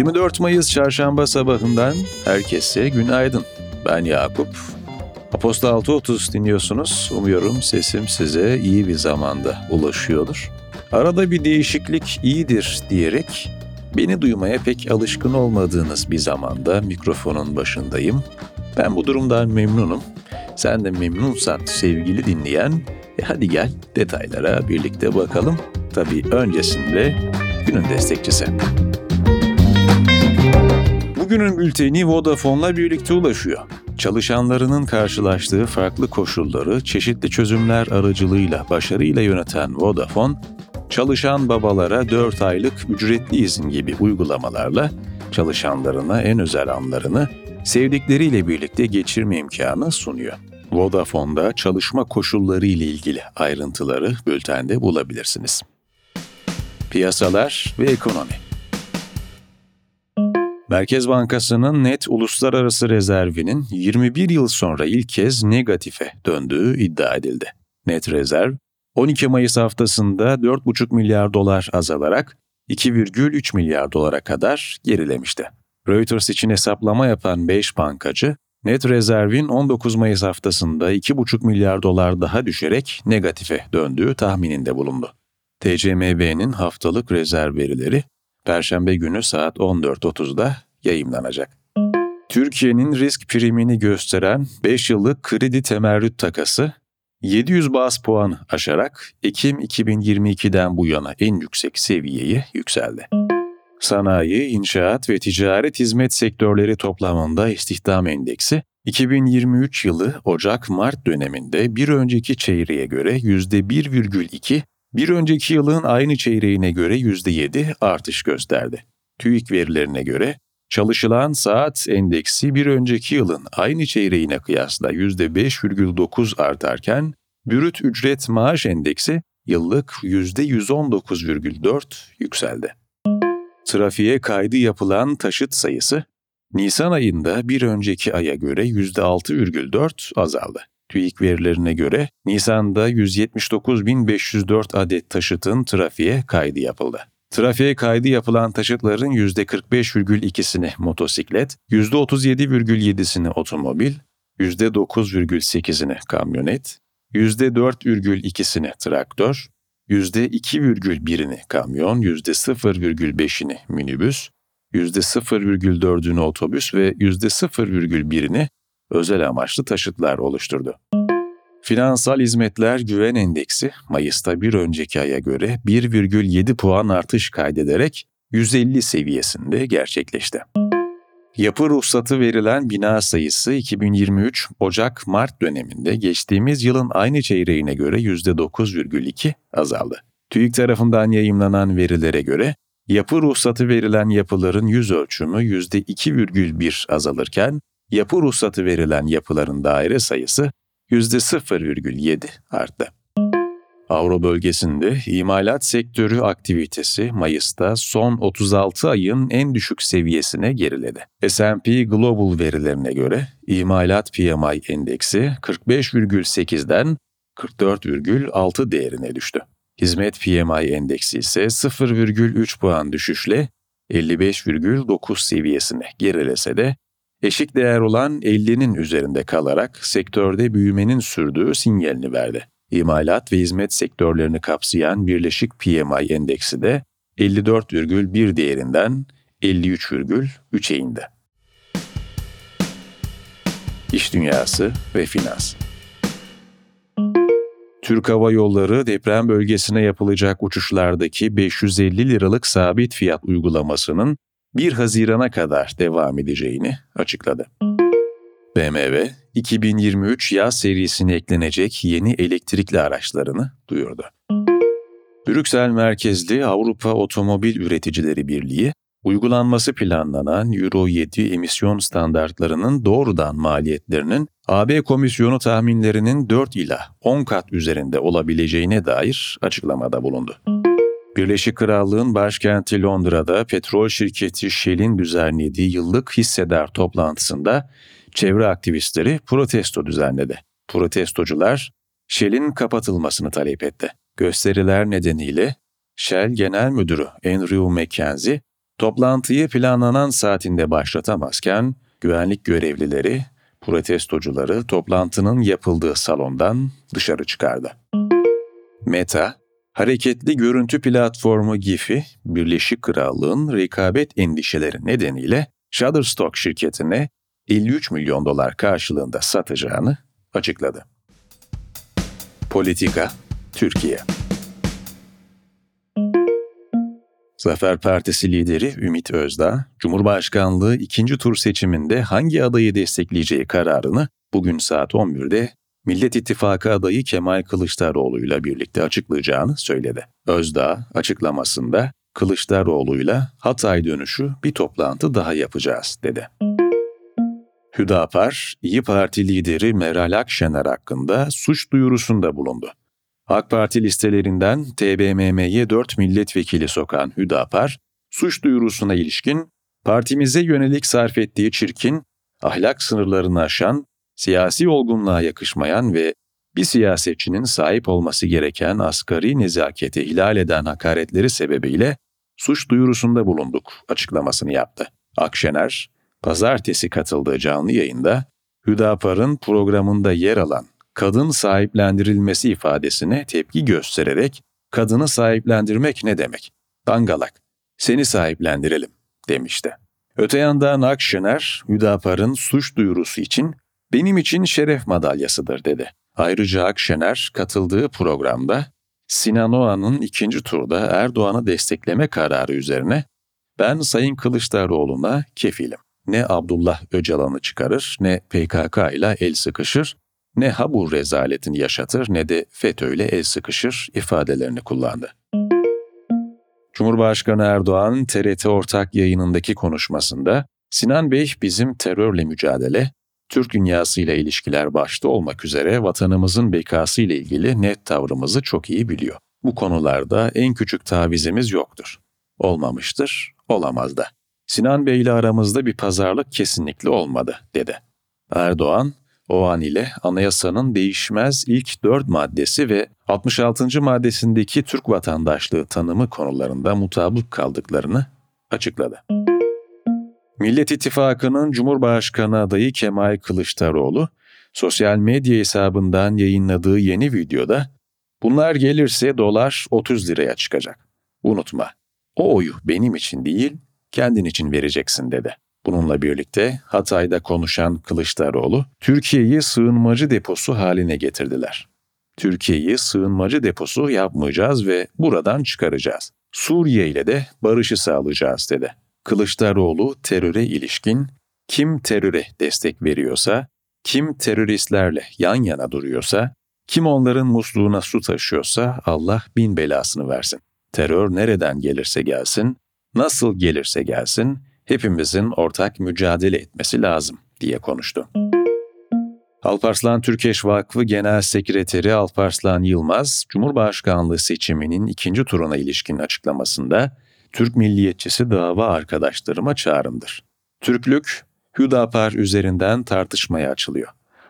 24 Mayıs çarşamba sabahından herkese günaydın. Ben Yakup. Aposta 6.30 dinliyorsunuz. Umuyorum sesim size iyi bir zamanda ulaşıyordur. Arada bir değişiklik iyidir diyerek beni duymaya pek alışkın olmadığınız bir zamanda mikrofonun başındayım. Ben bu durumdan memnunum. Sen de memnunsan sevgili dinleyen, e hadi gel detaylara birlikte bakalım. Tabii öncesinde günün destekçisi. Bugünün bülteni Vodafone'la birlikte ulaşıyor. Çalışanlarının karşılaştığı farklı koşulları çeşitli çözümler aracılığıyla başarıyla yöneten Vodafone, çalışan babalara 4 aylık ücretli izin gibi uygulamalarla çalışanlarına en özel anlarını sevdikleriyle birlikte geçirme imkanı sunuyor. Vodafone'da çalışma koşulları ile ilgili ayrıntıları bültende bulabilirsiniz. Piyasalar ve ekonomi Merkez Bankası'nın net uluslararası rezervinin 21 yıl sonra ilk kez negatife döndüğü iddia edildi. Net rezerv, 12 Mayıs haftasında 4,5 milyar dolar azalarak 2,3 milyar dolara kadar gerilemişti. Reuters için hesaplama yapan 5 bankacı, net rezervin 19 Mayıs haftasında 2,5 milyar dolar daha düşerek negatife döndüğü tahmininde bulundu. TCMB'nin haftalık rezerv verileri Perşembe günü saat 14.30'da yayımlanacak. Türkiye'nin risk primini gösteren 5 yıllık kredi temerrüt takası 700 bas puan aşarak Ekim 2022'den bu yana en yüksek seviyeye yükseldi. Sanayi, inşaat ve ticaret hizmet sektörleri toplamında istihdam endeksi 2023 yılı Ocak-Mart döneminde bir önceki çeyreğe göre %1,2, bir önceki yılın aynı çeyreğine göre %7 artış gösterdi. TÜİK verilerine göre çalışılan saat endeksi bir önceki yılın aynı çeyreğine kıyasla %5,9 artarken, bürüt ücret maaş endeksi yıllık %119,4 yükseldi. Trafiğe kaydı yapılan taşıt sayısı, Nisan ayında bir önceki aya göre %6,4 azaldı. TÜİK verilerine göre Nisan'da 179.504 adet taşıtın trafiğe kaydı yapıldı. Trafiğe kaydı yapılan taşıtların %45,2'sini motosiklet, %37,7'sini otomobil, %9,8'ini kamyonet, %4,2'sini traktör, %2,1'ini kamyon, %0,5'ini minibüs, %0,4'ünü otobüs ve %0,1'ini özel amaçlı taşıtlar oluşturdu. Finansal Hizmetler Güven Endeksi Mayıs'ta bir önceki aya göre 1,7 puan artış kaydederek 150 seviyesinde gerçekleşti. Yapı ruhsatı verilen bina sayısı 2023 Ocak-Mart döneminde geçtiğimiz yılın aynı çeyreğine göre %9,2 azaldı. TÜİK tarafından yayımlanan verilere göre yapı ruhsatı verilen yapıların yüz ölçümü %2,1 azalırken yapı ruhsatı verilen yapıların daire sayısı %0,7 arttı. Avro bölgesinde imalat sektörü aktivitesi Mayıs'ta son 36 ayın en düşük seviyesine geriledi. S&P Global verilerine göre imalat PMI endeksi 45,8'den 44,6 değerine düştü. Hizmet PMI endeksi ise 0,3 puan düşüşle 55,9 seviyesine gerilese de eşik değer olan 50'nin üzerinde kalarak sektörde büyümenin sürdüğü sinyalini verdi. İmalat ve hizmet sektörlerini kapsayan Birleşik PMI endeksi de 54,1 değerinden 53,3'e indi. İş Dünyası ve Finans Türk Hava Yolları deprem bölgesine yapılacak uçuşlardaki 550 liralık sabit fiyat uygulamasının 1 Haziran'a kadar devam edeceğini açıkladı. BMW, 2023 yaz serisine eklenecek yeni elektrikli araçlarını duyurdu. Brüksel merkezli Avrupa Otomobil Üreticileri Birliği, uygulanması planlanan Euro 7 emisyon standartlarının doğrudan maliyetlerinin AB Komisyonu tahminlerinin 4 ila 10 kat üzerinde olabileceğine dair açıklamada bulundu. Birleşik Krallığın başkenti Londra'da petrol şirketi Shell'in düzenlediği yıllık hissedar toplantısında çevre aktivistleri protesto düzenledi. Protestocular Shell'in kapatılmasını talep etti. Gösteriler nedeniyle Shell Genel Müdürü Andrew Mackenzie, Toplantıyı planlanan saatinde başlatamazken güvenlik görevlileri protestocuları toplantının yapıldığı salondan dışarı çıkardı. Meta, hareketli görüntü platformu GIF'i Birleşik Krallığın rekabet endişeleri nedeniyle Shutterstock şirketine 53 milyon dolar karşılığında satacağını açıkladı. Politika, Türkiye Zafer Partisi lideri Ümit Özdağ, Cumhurbaşkanlığı ikinci tur seçiminde hangi adayı destekleyeceği kararını bugün saat 11'de Millet İttifakı adayı Kemal Kılıçdaroğlu ile birlikte açıklayacağını söyledi. Özdağ açıklamasında Kılıçdaroğlu'yla Hatay dönüşü bir toplantı daha yapacağız dedi. Hüdapar, İyi Parti lideri Meral Akşener hakkında suç duyurusunda bulundu. AK Parti listelerinden TBMM'ye 4 milletvekili sokan Hüdapar, suç duyurusuna ilişkin partimize yönelik sarf ettiği çirkin, ahlak sınırlarını aşan, siyasi olgunluğa yakışmayan ve bir siyasetçinin sahip olması gereken asgari nezaketi ihlal eden hakaretleri sebebiyle suç duyurusunda bulunduk açıklamasını yaptı. Akşener, pazartesi katıldığı canlı yayında Hüdapar'ın programında yer alan kadın sahiplendirilmesi ifadesine tepki göstererek kadını sahiplendirmek ne demek? Dangalak, seni sahiplendirelim demişti. Öte yandan Akşener, Hüdapar'ın suç duyurusu için benim için şeref madalyasıdır dedi. Ayrıca Akşener katıldığı programda Sinan Oğan'ın ikinci turda Erdoğan'ı destekleme kararı üzerine ben Sayın Kılıçdaroğlu'na kefilim. Ne Abdullah Öcalan'ı çıkarır ne PKK ile el sıkışır, ne Habur rezaletini yaşatır ne de FETÖ ile el sıkışır ifadelerini kullandı. Cumhurbaşkanı Erdoğan TRT ortak yayınındaki konuşmasında Sinan Bey bizim terörle mücadele, Türk dünyasıyla ilişkiler başta olmak üzere vatanımızın bekası ile ilgili net tavrımızı çok iyi biliyor. Bu konularda en küçük tavizimiz yoktur. Olmamıştır, olamaz da. Sinan Bey ile aramızda bir pazarlık kesinlikle olmadı, dedi. Erdoğan, o an ile anayasanın değişmez ilk dört maddesi ve 66. maddesindeki Türk vatandaşlığı tanımı konularında mutabık kaldıklarını açıkladı. Millet İttifakı'nın Cumhurbaşkanı adayı Kemal Kılıçdaroğlu, sosyal medya hesabından yayınladığı yeni videoda bunlar gelirse dolar 30 liraya çıkacak. Unutma, o oyu benim için değil, kendin için vereceksin dedi. Bununla birlikte Hatay'da konuşan Kılıçdaroğlu, Türkiye'yi sığınmacı deposu haline getirdiler. Türkiye'yi sığınmacı deposu yapmayacağız ve buradan çıkaracağız. Suriye ile de barışı sağlayacağız dedi. Kılıçdaroğlu teröre ilişkin kim teröre destek veriyorsa, kim teröristlerle yan yana duruyorsa, kim onların musluğuna su taşıyorsa Allah bin belasını versin. Terör nereden gelirse gelsin, nasıl gelirse gelsin, hepimizin ortak mücadele etmesi lazım diye konuştu. Alparslan Türkeş Vakfı Genel Sekreteri Alparslan Yılmaz, Cumhurbaşkanlığı seçiminin ikinci turuna ilişkin açıklamasında Türk milliyetçisi dava arkadaşlarıma çağrımdır. Türklük, Hüdapar üzerinden tartışmaya açılıyor.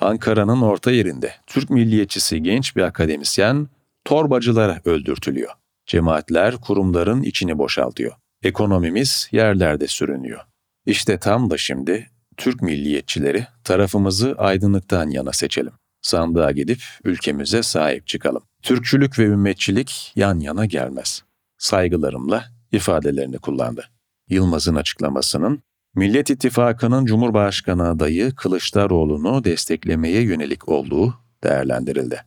Ankara'nın orta yerinde Türk milliyetçisi genç bir akademisyen torbacılara öldürtülüyor. Cemaatler kurumların içini boşaltıyor. Ekonomimiz yerlerde sürünüyor. İşte tam da şimdi Türk milliyetçileri tarafımızı aydınlıktan yana seçelim. Sandığa gidip ülkemize sahip çıkalım. Türkçülük ve ümmetçilik yan yana gelmez. Saygılarımla ifadelerini kullandı. Yılmaz'ın açıklamasının Millet İttifakı'nın Cumhurbaşkanı adayı Kılıçdaroğlu'nu desteklemeye yönelik olduğu değerlendirildi.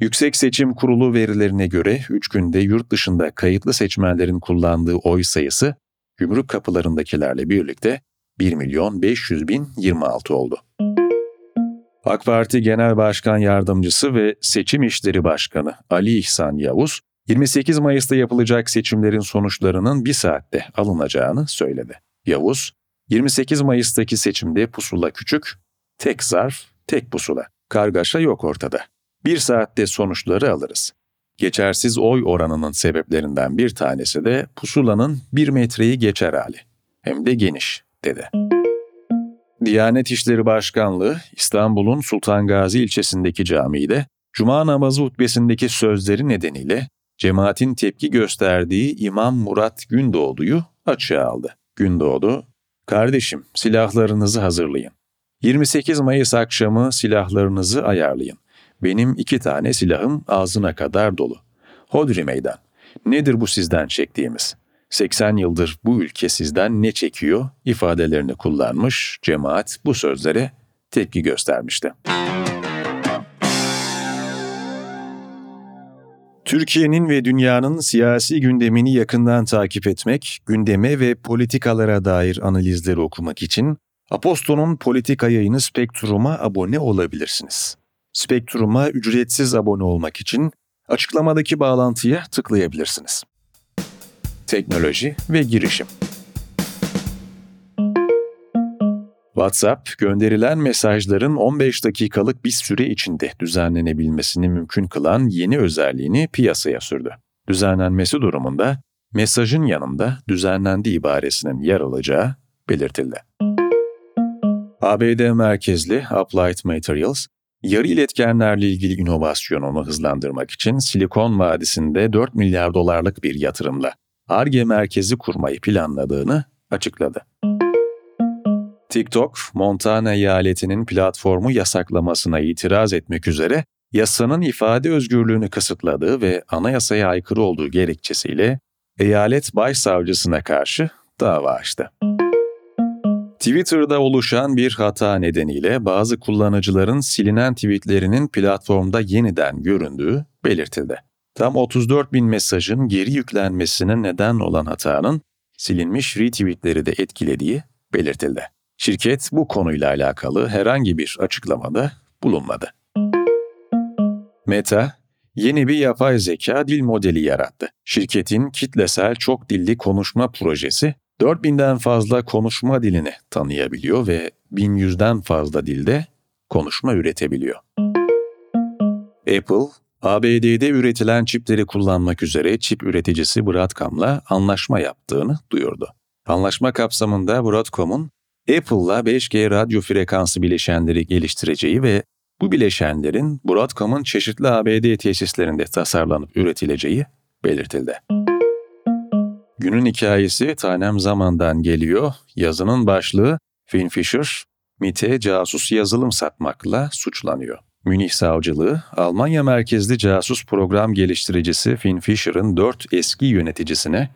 Yüksek Seçim Kurulu verilerine göre 3 günde yurt dışında kayıtlı seçmenlerin kullandığı oy sayısı gümrük kapılarındakilerle birlikte 1 milyon 500 bin 26 oldu. AK Parti Genel Başkan Yardımcısı ve Seçim İşleri Başkanı Ali İhsan Yavuz, 28 Mayıs'ta yapılacak seçimlerin sonuçlarının bir saatte alınacağını söyledi. Yavuz, 28 Mayıs'taki seçimde pusula küçük, tek zarf, tek pusula. Kargaşa yok ortada. Bir saatte sonuçları alırız. Geçersiz oy oranının sebeplerinden bir tanesi de pusulanın bir metreyi geçer hali. Hem de geniş, dedi. Diyanet İşleri Başkanlığı İstanbul'un Sultan Gazi ilçesindeki camide Cuma namazı hutbesindeki sözleri nedeniyle cemaatin tepki gösterdiği İmam Murat Gündoğdu'yu açığa aldı. Gündoğdu, "Kardeşim, silahlarınızı hazırlayın. 28 Mayıs akşamı silahlarınızı ayarlayın. Benim iki tane silahım ağzına kadar dolu. Hodri meydan. Nedir bu sizden çektiğimiz? 80 yıldır bu ülke sizden ne çekiyor ifadelerini kullanmış, cemaat bu sözlere tepki göstermişti. Türkiye'nin ve dünyanın siyasi gündemini yakından takip etmek, gündeme ve politikalara dair analizleri okumak için Aposto'nun politika yayını Spektrum'a abone olabilirsiniz. Spektrum'a ücretsiz abone olmak için açıklamadaki bağlantıya tıklayabilirsiniz. Teknoloji ve girişim WhatsApp, gönderilen mesajların 15 dakikalık bir süre içinde düzenlenebilmesini mümkün kılan yeni özelliğini piyasaya sürdü. Düzenlenmesi durumunda mesajın yanında düzenlendi ibaresinin yer alacağı belirtildi. ABD merkezli Applied Materials, yarı iletkenlerle ilgili inovasyonunu hızlandırmak için Silikon Vadisi'nde 4 milyar dolarlık bir yatırımla ARGE merkezi kurmayı planladığını açıkladı. TikTok, Montana eyaletinin platformu yasaklamasına itiraz etmek üzere yasanın ifade özgürlüğünü kısıtladığı ve anayasaya aykırı olduğu gerekçesiyle eyalet başsavcısına karşı dava açtı. Twitter'da oluşan bir hata nedeniyle bazı kullanıcıların silinen tweetlerinin platformda yeniden göründüğü belirtildi. Tam 34 bin mesajın geri yüklenmesine neden olan hatanın silinmiş retweetleri de etkilediği belirtildi. Şirket bu konuyla alakalı herhangi bir açıklamada bulunmadı. Meta, yeni bir yapay zeka dil modeli yarattı. Şirketin kitlesel çok dilli konuşma projesi 4000'den fazla konuşma dilini tanıyabiliyor ve 1100'den fazla dilde konuşma üretebiliyor. Apple, ABD'de üretilen çipleri kullanmak üzere çip üreticisi Broadcom'la anlaşma yaptığını duyurdu. Anlaşma kapsamında Broadcom'un Apple'la 5G radyo frekansı bileşenleri geliştireceği ve bu bileşenlerin Broadcom'un çeşitli ABD tesislerinde tasarlanıp üretileceği belirtildi. Günün hikayesi Tanem Zaman'dan geliyor. Yazının başlığı Finn Fisher, MIT'e casus yazılım satmakla suçlanıyor. Münih Savcılığı, Almanya merkezli casus program geliştiricisi Finn Fisher'ın dört eski yöneticisine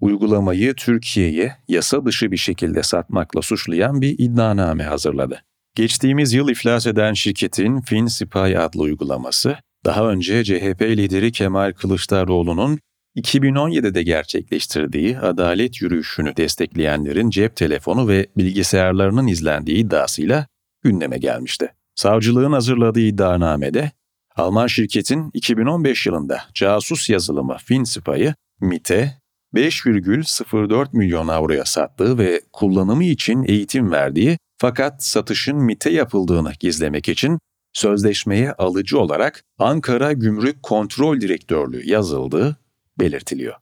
uygulamayı Türkiye'ye yasa dışı bir şekilde satmakla suçlayan bir iddianame hazırladı. Geçtiğimiz yıl iflas eden şirketin FinSpy adlı uygulaması, daha önce CHP lideri Kemal Kılıçdaroğlu'nun 2017'de gerçekleştirdiği adalet yürüyüşünü destekleyenlerin cep telefonu ve bilgisayarlarının izlendiği iddiasıyla gündeme gelmişti. Savcılığın hazırladığı iddianamede, Alman şirketin 2015 yılında casus yazılımı FinSpy'ı MIT'e 5,04 milyon avroya sattığı ve kullanımı için eğitim verdiği fakat satışın MIT'e yapıldığını gizlemek için sözleşmeye alıcı olarak Ankara Gümrük Kontrol Direktörlüğü yazıldığı belirtiliyor.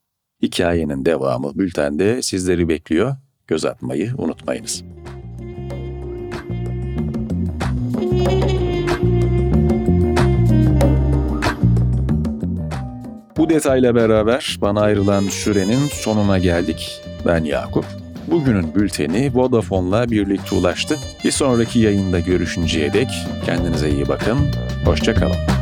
Hikayenin devamı bültende sizleri bekliyor. Göz atmayı unutmayınız. Bu detayla beraber bana ayrılan sürenin sonuna geldik. Ben Yakup. Bugünün bülteni Vodafone'la birlikte ulaştı. Bir sonraki yayında görüşünceye dek kendinize iyi bakın. Hoşçakalın.